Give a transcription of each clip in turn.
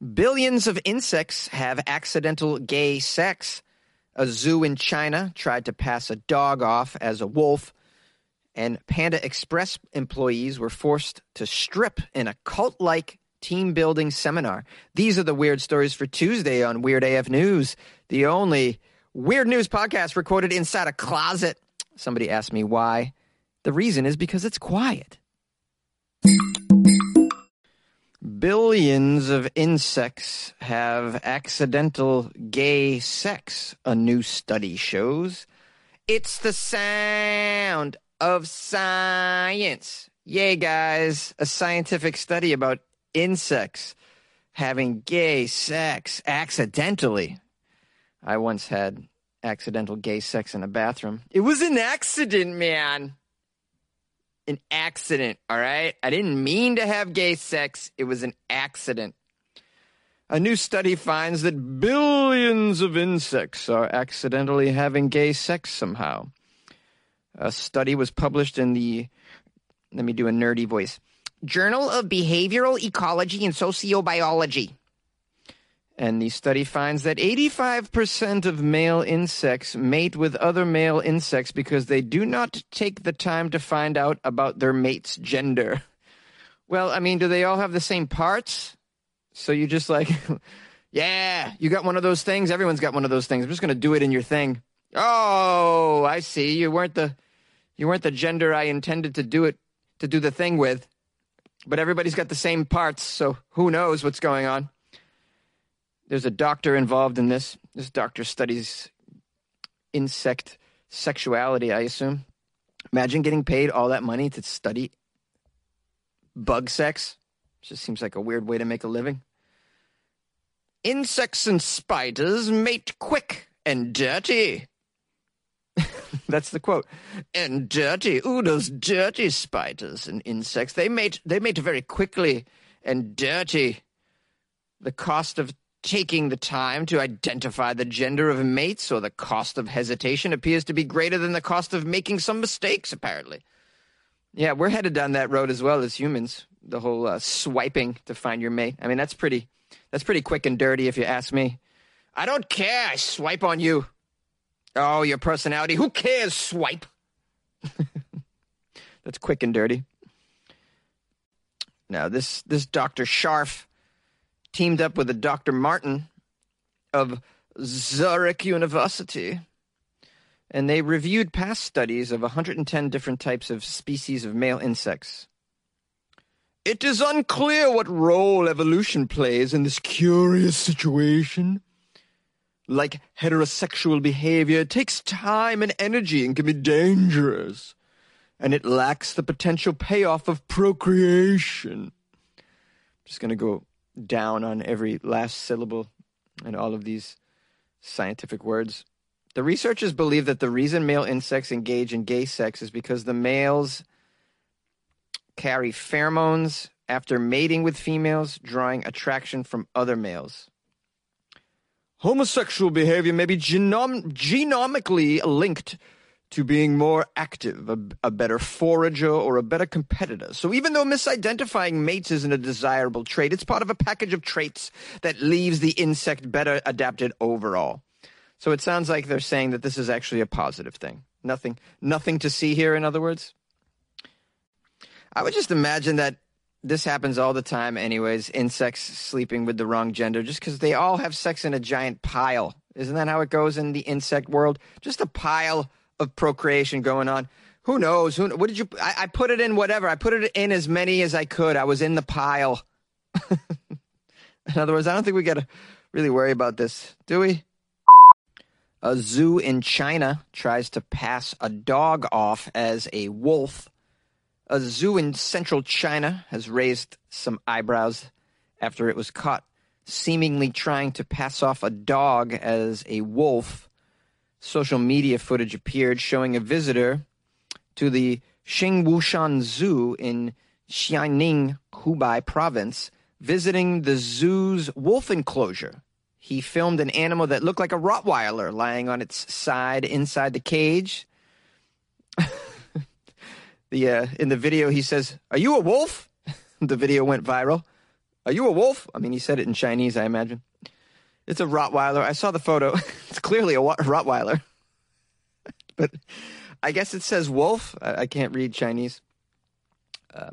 Billions of insects have accidental gay sex. A zoo in China tried to pass a dog off as a wolf, and Panda Express employees were forced to strip in a cult like team building seminar. These are the weird stories for Tuesday on Weird AF News, the only weird news podcast recorded inside a closet. Somebody asked me why. The reason is because it's quiet. Billions of insects have accidental gay sex, a new study shows. It's the sound of science. Yay, guys. A scientific study about insects having gay sex accidentally. I once had accidental gay sex in a bathroom. It was an accident, man an accident, all right? I didn't mean to have gay sex, it was an accident. A new study finds that billions of insects are accidentally having gay sex somehow. A study was published in the, let me do a nerdy voice, Journal of Behavioral Ecology and Sociobiology. And the study finds that 85% of male insects mate with other male insects because they do not take the time to find out about their mate's gender. Well, I mean, do they all have the same parts? So you just like, yeah, you got one of those things. Everyone's got one of those things. I'm just going to do it in your thing. Oh, I see. You weren't the you weren't the gender I intended to do it to do the thing with. But everybody's got the same parts, so who knows what's going on? There's a doctor involved in this. This doctor studies insect sexuality, I assume. Imagine getting paid all that money to study bug sex. Just seems like a weird way to make a living. Insects and spiders mate quick and dirty. That's the quote. And dirty. Ooh, those dirty spiders and insects. They mate they mate very quickly and dirty. The cost of taking the time to identify the gender of mates or the cost of hesitation appears to be greater than the cost of making some mistakes, apparently. Yeah, we're headed down that road as well as humans. The whole uh, swiping to find your mate. I mean, that's pretty, that's pretty quick and dirty, if you ask me. I don't care. I swipe on you. Oh, your personality. Who cares? Swipe. that's quick and dirty. Now, this this Doctor Scharf teamed up with a Dr. Martin of Zurich University, and they reviewed past studies of 110 different types of species of male insects. It is unclear what role evolution plays in this curious situation. Like heterosexual behavior, it takes time and energy and can be dangerous, and it lacks the potential payoff of procreation. I'm just going to go down on every last syllable and all of these scientific words. The researchers believe that the reason male insects engage in gay sex is because the males carry pheromones after mating with females, drawing attraction from other males. Homosexual behavior may be genom- genomically linked to being more active, a, a, better forager, or a better competitor. So even though misidentifying mates isn't a desirable trait, it's part of a package of traits that leaves the insect better adapted overall. So it sounds like they're saying that this is actually a positive thing. Nothing, nothing to see here, in other words. I would just imagine that this happens all the time, anyways. Insects sleeping with the wrong gender, just because they all have sex in a giant pile. Isn't that how it goes in the insect world? Just a pile of procreation going on. Who knows? Who? What did you? I, I put it in whatever. I put it in as many as I could. I was in the pile. in other words, I don't think we got to really worry about this, do we? A zoo in China tries to pass a dog off as a wolf. A zoo in central China has raised some eyebrows after it was caught seemingly trying to pass off a dog as a wolf social media footage appeared showing a visitor to the Xinwushan Zoo in Xianning, Hubei province, visiting the zoo's wolf enclosure. He filmed an animal that looked like a Rottweiler lying on its side inside the cage. the uh, in the video, he says, "Are you a wolf?" the video went viral. Are you a wolf? I mean, he said it in Chinese, I imagine. It's a Rottweiler. I saw the photo. it's clearly a Rottweiler. but I guess it says wolf. I, I can't read Chinese. Uh,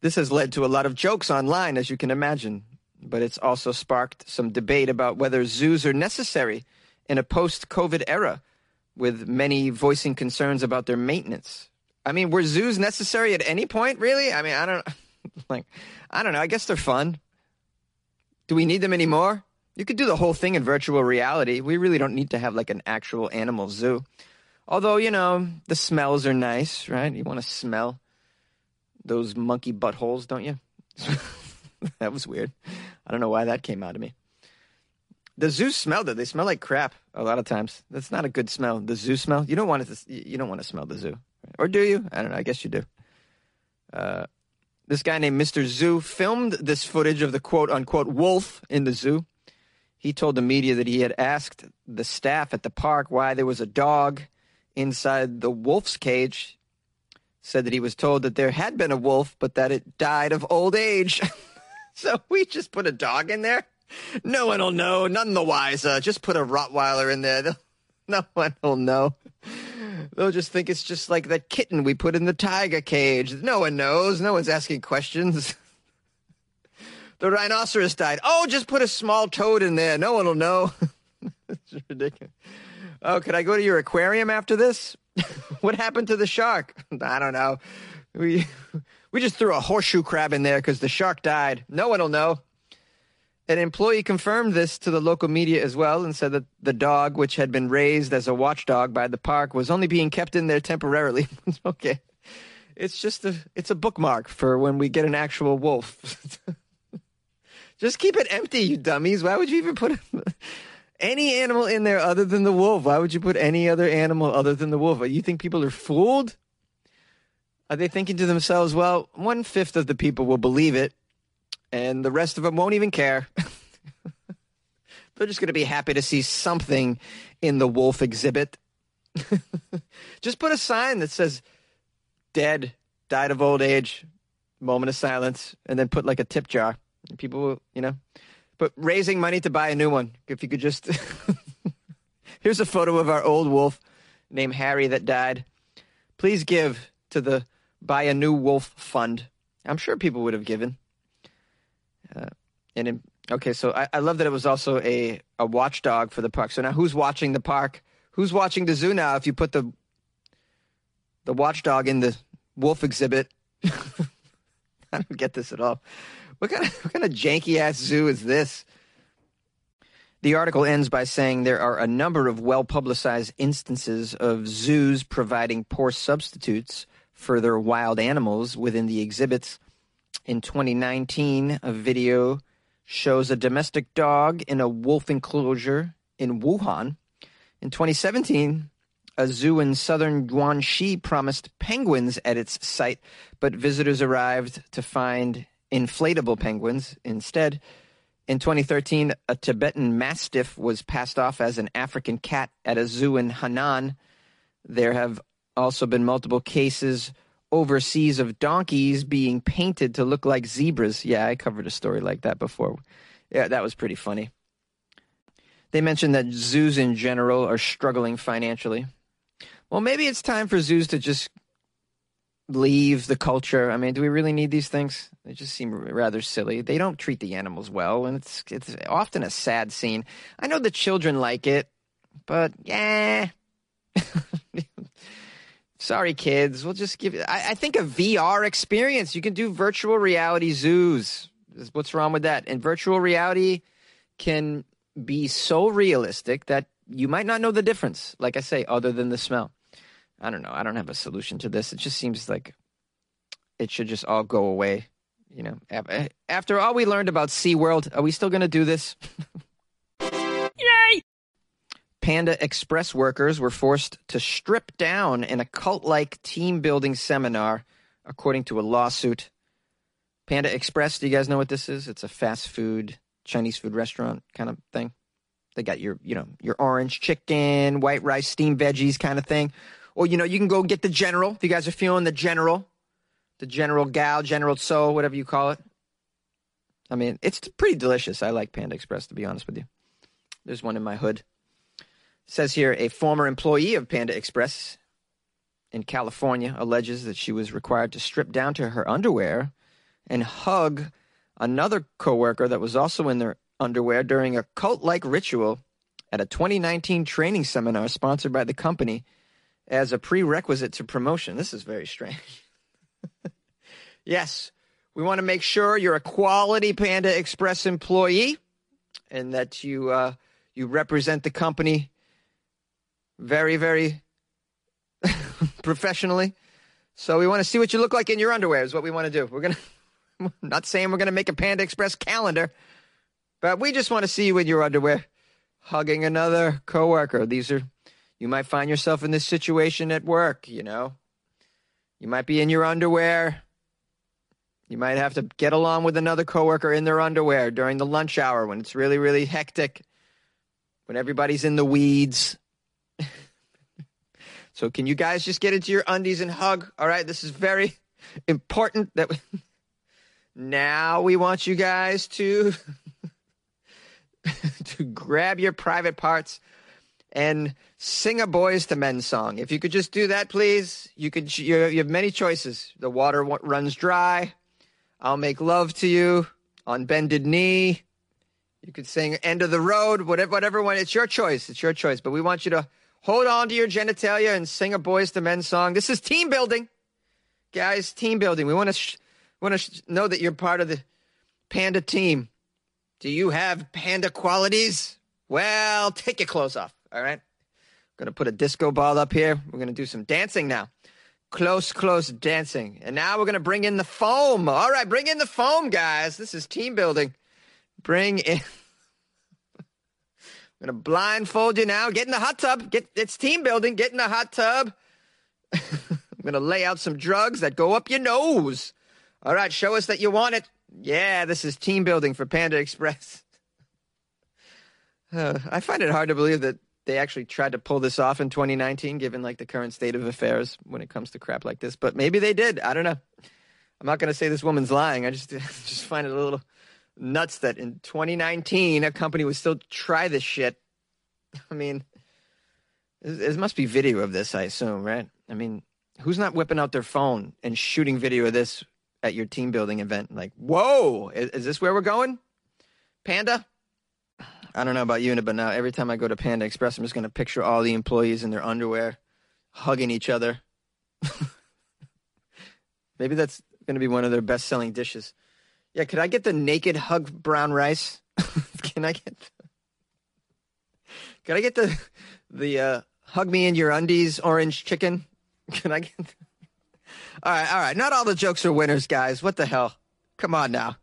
this has led to a lot of jokes online, as you can imagine, but it's also sparked some debate about whether zoos are necessary in a post COVID era, with many voicing concerns about their maintenance. I mean, were zoos necessary at any point, really? I mean, I don't like, I don't know. I guess they're fun. Do we need them anymore? You could do the whole thing in virtual reality. We really don't need to have like an actual animal zoo. Although, you know, the smells are nice, right? You want to smell those monkey buttholes, don't you? that was weird. I don't know why that came out of me. The zoo smelled it. They smell like crap a lot of times. That's not a good smell. The zoo smell. You don't want to. You don't want to smell the zoo, or do you? I don't know. I guess you do. Uh, this guy named Mr. Zhu filmed this footage of the quote unquote wolf in the zoo. He told the media that he had asked the staff at the park why there was a dog inside the wolf's cage said that he was told that there had been a wolf, but that it died of old age. so we just put a dog in there. No one will know. None the wiser. Just put a Rottweiler in there. No one will know. They'll just think it's just like that kitten we put in the tiger cage. No one knows. No one's asking questions. the rhinoceros died. Oh, just put a small toad in there. No one will know. it's ridiculous. Oh, could I go to your aquarium after this? what happened to the shark? I don't know. We we just threw a horseshoe crab in there because the shark died. No one will know. An employee confirmed this to the local media as well and said that the dog, which had been raised as a watchdog by the park, was only being kept in there temporarily. okay. It's just a it's a bookmark for when we get an actual wolf. Just keep it empty, you dummies. Why would you even put any animal in there other than the wolf. Why would you put any other animal other than the wolf? You think people are fooled? Are they thinking to themselves, well, one fifth of the people will believe it, and the rest of them won't even care? They're just going to be happy to see something in the wolf exhibit. just put a sign that says, dead, died of old age, moment of silence, and then put like a tip jar. People will, you know, but raising money to buy a new one. If you could just. Here's a photo of our old wolf named Harry that died. Please give to the Buy a New Wolf Fund. I'm sure people would have given. Uh, and in, okay, so I, I love that it was also a, a watchdog for the park. So now who's watching the park? Who's watching the zoo now if you put the the watchdog in the wolf exhibit? I don't get this at all. What kind of what kind of janky ass zoo is this? The article ends by saying there are a number of well publicized instances of zoos providing poor substitutes for their wild animals within the exhibits. In 2019, a video shows a domestic dog in a wolf enclosure in Wuhan. In 2017, a zoo in southern Guangxi promised penguins at its site, but visitors arrived to find inflatable penguins instead. In 2013, a Tibetan Mastiff was passed off as an African cat at a zoo in Henan. There have also been multiple cases overseas of donkeys being painted to look like zebras. Yeah, I covered a story like that before. Yeah, that was pretty funny. They mentioned that zoos in general are struggling financially. Well, maybe it's time for zoos to just leave the culture. I mean, do we really need these things? They just seem rather silly. They don't treat the animals well, and it's it's often a sad scene. I know the children like it, but yeah. Sorry, kids. We'll just give. I, I think a VR experience. You can do virtual reality zoos. What's wrong with that? And virtual reality can be so realistic that you might not know the difference. Like I say, other than the smell. I don't know. I don't have a solution to this. It just seems like it should just all go away. You know, eh, after all we learned about SeaWorld, are we still going to do this? Yay! Panda Express workers were forced to strip down in a cult like team building seminar, according to a lawsuit. Panda Express, do you guys know what this is? It's a fast food, Chinese food restaurant kind of thing. They got your, you know, your orange chicken, white rice, steamed veggies kind of thing. Or, you know, you can go get the general if you guys are feeling the general, the general gal, general Tso, whatever you call it. I mean, it's pretty delicious. I like Panda Express, to be honest with you. There's one in my hood. It says here a former employee of Panda Express in California alleges that she was required to strip down to her underwear and hug another coworker that was also in their underwear during a cult-like ritual at a 2019 training seminar sponsored by the company as a prerequisite to promotion. This is very strange. yes, we want to make sure you're a quality Panda Express employee and that you uh, you represent the company very, very professionally. So we want to see what you look like in your underwear. Is what we want to do. We're gonna. not saying we're gonna make a Panda Express calendar, but we just want to see you in your underwear, hugging another coworker. These are. You might find yourself in this situation at work. You know. You might be in your underwear. You might have to get along with another coworker in their underwear during the lunch hour when it's really, really hectic, when everybody's in the weeds. so, can you guys just get into your undies and hug? All right, this is very important. That we... now we want you guys to to grab your private parts and sing a Boyz II Men song. If you could just do that, please. You could. You have many choices. The water runs dry. I'll make love to you on bended knee. You could sing end of the road, whatever, whatever one. It's your choice. It's your choice. But we want you to hold on to your genitalia and sing a Boyz II Men song. This is team building, guys. Team building. We want to sh- want to sh- know that you're part of the panda team. Do you have panda qualities? Well, take your clothes off. All right. I'm gonna put a disco ball up here. We're gonna do some dancing now close, close dancing. And now we're going to bring in the foam. All right, bring in the foam, guys. This is team building. Bring in. I'm going to blindfold you now. Get in the hot tub. Get It's team building. Get in the hot tub. I'm going to lay out some drugs that go up your nose. All right, show us that you want it. Yeah, this is team building for Panda Express. Uh, I find it hard to believe that they actually tried to pull this off in 2019, given like the current state of affairs when it comes to crap like this. But maybe they did. I don't know. I'm not going to say this woman's lying. I just just find it a little nuts that in 2019 a company would still try this shit. I mean, there must be video of this, I assume, right? I mean, who's not whipping out their phone and shooting video of this at your team building event? Like, whoa, is, is this where we're going? Panda? I don't know about you, but now every time I go to Panda Express, I'm just going to picture all the employees in their underwear hugging each other. Maybe that's going to be one of their best selling dishes. Yeah, could I get the naked hug brown rice? Can I get the, Can I get the the uh, hug me in your undies orange chicken? Can I get All right, all right. Not all the jokes are winners, guys. What the hell? Come on now.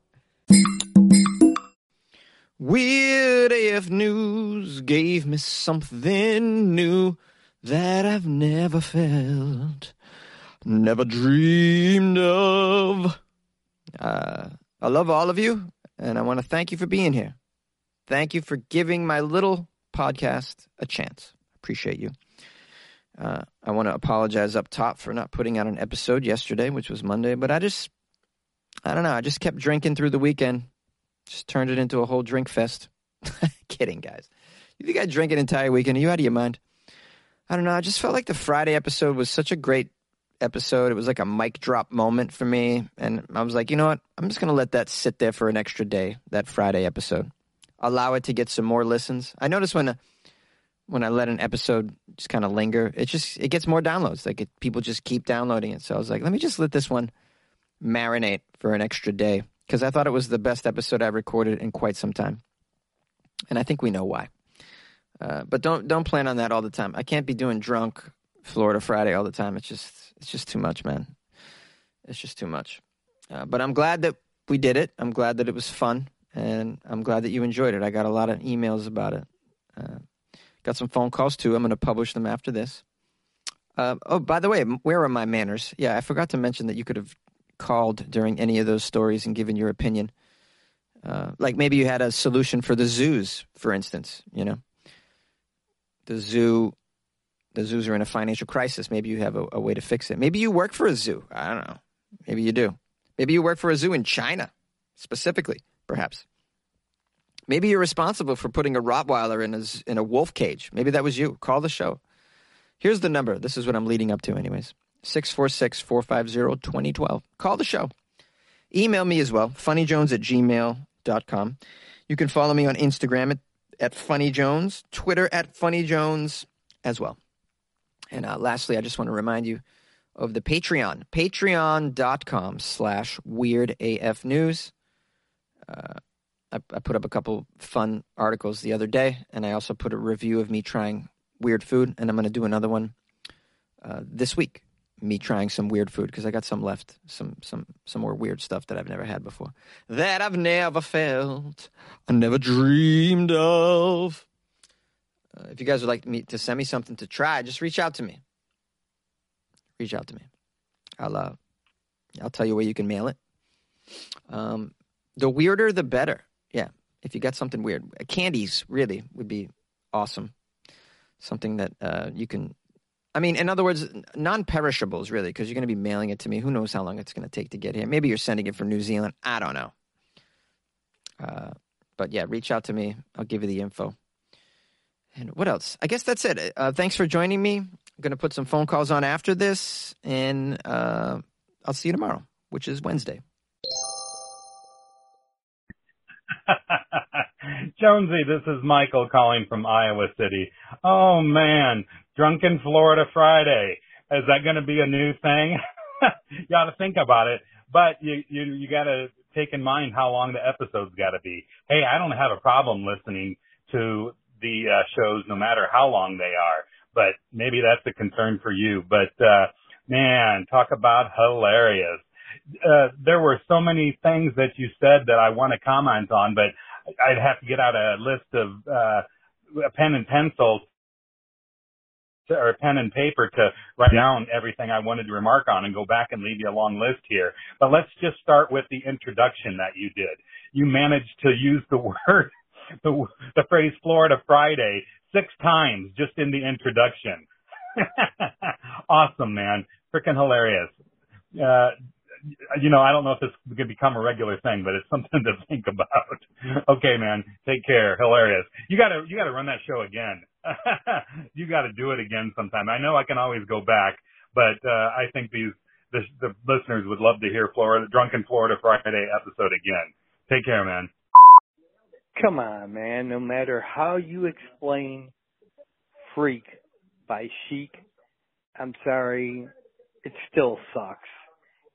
Weird AF News gave me something new that I've never felt, never dreamed of. Uh, I love all of you, and I want to thank you for being here. Thank you for giving my little podcast a chance. Appreciate you. Uh, I want to apologize up top for not putting out an episode yesterday, which was Monday, but I just, I don't know, I just kept drinking through the weekend just turned it into a whole drink fest. Kidding, guys. You think I drank an entire weekend? Are you out of your mind? I don't know. I just felt like the Friday episode was such a great episode. It was like a mic drop moment for me. And I was like, you know what? I'm just going to let that sit there for an extra day, that Friday episode. Allow it to get some more listens. I notice when, when I let an episode just kind of linger, it just, it gets more downloads. Like it, people just keep downloading it. So I was like, let me just let this one marinate for an extra day because I thought it was the best episode I've recorded in quite some time, and I think we know why. Uh, but don't don't plan on that all the time. I can't be doing drunk Florida Friday all the time. It's just it's just too much, man. It's just too much. Uh, but I'm glad that we did it. I'm glad that it was fun, and I'm glad that you enjoyed it. I got a lot of emails about it. Uh, got some phone calls too. I'm going to publish them after this. Uh, oh, by the way, where are my manners? Yeah, I forgot to mention that you could have called during any of those stories and given your opinion. Uh, like maybe you had a solution for the zoos, for instance. You know, the zoo, the zoos are in a financial crisis. Maybe you have a, a way to fix it. Maybe you work for a zoo. I don't know. Maybe you do. Maybe you work for a zoo in China, specifically. perhaps. Maybe you're responsible for putting a Rottweiler in a, in a wolf cage. Maybe that was you. Call the show. Here's the number. This is what I'm leading up to, anyways 646 450 2012. Call the show. Email me as well, funnyjones at gmail.com. You can follow me on Instagram at, at funnyjones, Twitter at funnyjones as well. And uh, lastly, I just want to remind you of the Patreon, patreon.com slash weirdafnews. Uh, I, I put up a couple fun articles the other day, and I also put a review of me trying weird food, and I'm going to do another one uh, this week. Me trying some weird food because I got some left, some some some more weird stuff that I've never had before, that I've never felt, I never dreamed of. Uh, if you guys would like me to send me something to try, just reach out to me. Reach out to me. I'll uh, I'll tell you where you can mail it. Um, the weirder, the better. Yeah, if you got something weird, candies really would be awesome. Something that uh, you can. I mean, in other words, non-perishables really, because you're going to be mailing it to me. Who knows how long it's going to take to get here? Maybe you're sending it from New Zealand. I don't know. Uh, but yeah, reach out to me. I'll give you the info. And what else? I guess that's it. Uh, thanks for joining me. I'm going to put some phone calls on after this, and uh, I'll see you tomorrow, which is Wednesday. Jonesy, this is Michael calling from Iowa City. Oh man, Drunken Florida Friday. Is that going to be a new thing? you got to think about it, but you you you got to take in mind how long the episodes got to be. Hey, I don't have a problem listening to the uh, shows no matter how long they are, but maybe that's a concern for you. But uh man, talk about hilarious. Uh, there were so many things that you said that I want to comment on, but I'd have to get out a list of uh, a pen and pencil to, or pen and paper to write down everything I wanted to remark on and go back and leave you a long list here. But let's just start with the introduction that you did. You managed to use the word, the, the phrase Florida Friday six times just in the introduction. awesome, man. Freaking hilarious. Uh, you know, I don't know if this could become a regular thing, but it's something to think about. okay, man. Take care. Hilarious. You gotta, you gotta run that show again. you gotta do it again sometime. I know I can always go back, but, uh, I think these, the, the listeners would love to hear Florida, Drunken Florida Friday episode again. Take care, man. Come on, man. No matter how you explain Freak by Chic, I'm sorry, it still sucks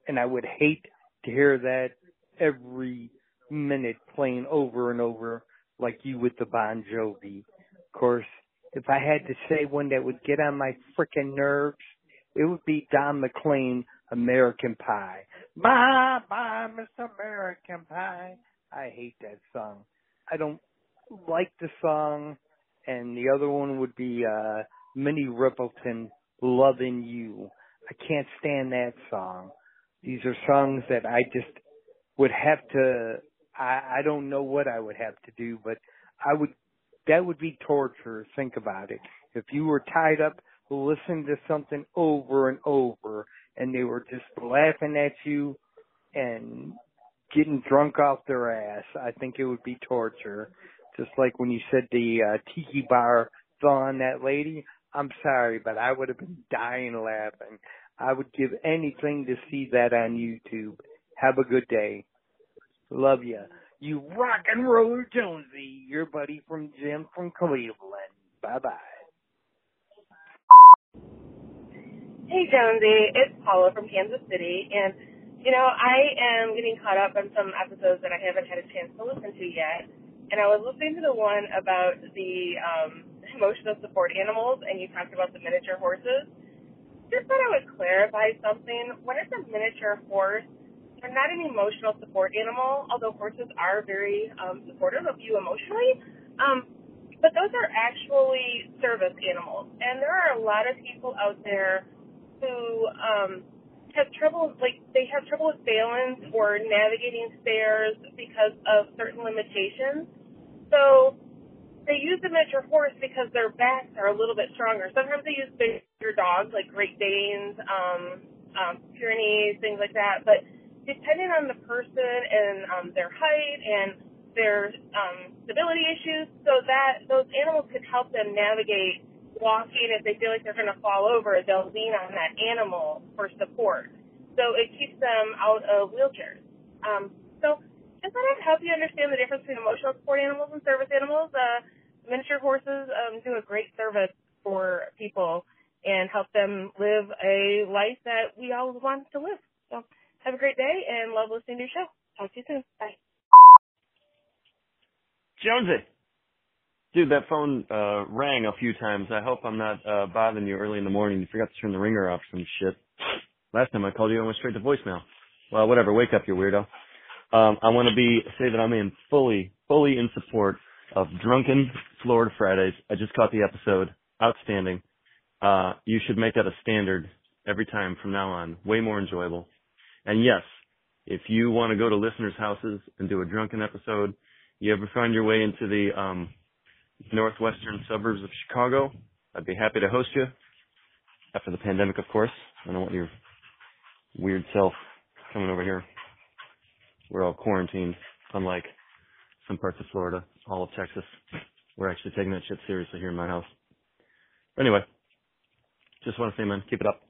and I would hate to hear that every minute playing over and over like you with the Bon Jovi. Of course, if I had to say one that would get on my frickin' nerves, it would be Don McLean, American Pie. Bye, bye, Miss American Pie. I hate that song. I don't like the song. And the other one would be, uh, Minnie Riperton, Loving You. I can't stand that song. These are songs that I just would have to, I, I don't know what I would have to do, but I would, that would be torture. Think about it. If you were tied up listening to something over and over and they were just laughing at you and getting drunk off their ass, I think it would be torture. Just like when you said the uh, tiki bar fell on that lady. I'm sorry, but I would have been dying laughing. I would give anything to see that on YouTube. Have a good day. Love you. You rock and roll Jonesy, your buddy from Jim from Cleveland. Bye bye. Hey Jonesy, it's Paula from Kansas City, and you know I am getting caught up on some episodes that I haven't had a chance to listen to yet. And I was listening to the one about the um, emotional support animals, and you talked about the miniature horses just thought I would clarify something. When it's a miniature horse, they're not an emotional support animal, although horses are very um, supportive of you emotionally. Um, but those are actually service animals. And there are a lot of people out there who um, have trouble, like they have trouble with balance or navigating stairs because of certain limitations. So they use the miniature horse because their backs are a little bit stronger. Sometimes they use bigger dogs like Great Danes, um, um, Pyrenees, things like that. But depending on the person and um, their height and their um, stability issues, so that those animals could help them navigate walking. If they feel like they're going to fall over, they'll lean on that animal for support. So it keeps them out of wheelchairs. Um, so just thought I'd help you understand the difference between emotional support animals and service animals. Uh, miniature horses um, do a great service for people and help them live a life that we all want to live. So have a great day and love listening to your show. Talk to you soon. Bye. Jonesy. Dude, that phone uh rang a few times. I hope I'm not uh bothering you early in the morning. You forgot to turn the ringer off some shit. Last time I called you, I went straight to voicemail. Well, whatever. Wake up, you weirdo. Um, I want to be say that I'm in fully, fully in support of Drunken Florida Fridays. I just caught the episode. Outstanding. Uh, you should make that a standard every time from now on. Way more enjoyable. And yes, if you want to go to listeners' houses and do a drunken episode, you ever find your way into the um, northwestern suburbs of Chicago, I'd be happy to host you. After the pandemic, of course. I don't want your weird self coming over here. We're all quarantined, unlike some parts of Florida, all of Texas. We're actually taking that shit seriously here in my house. Anyway, just want to say, man, keep it up.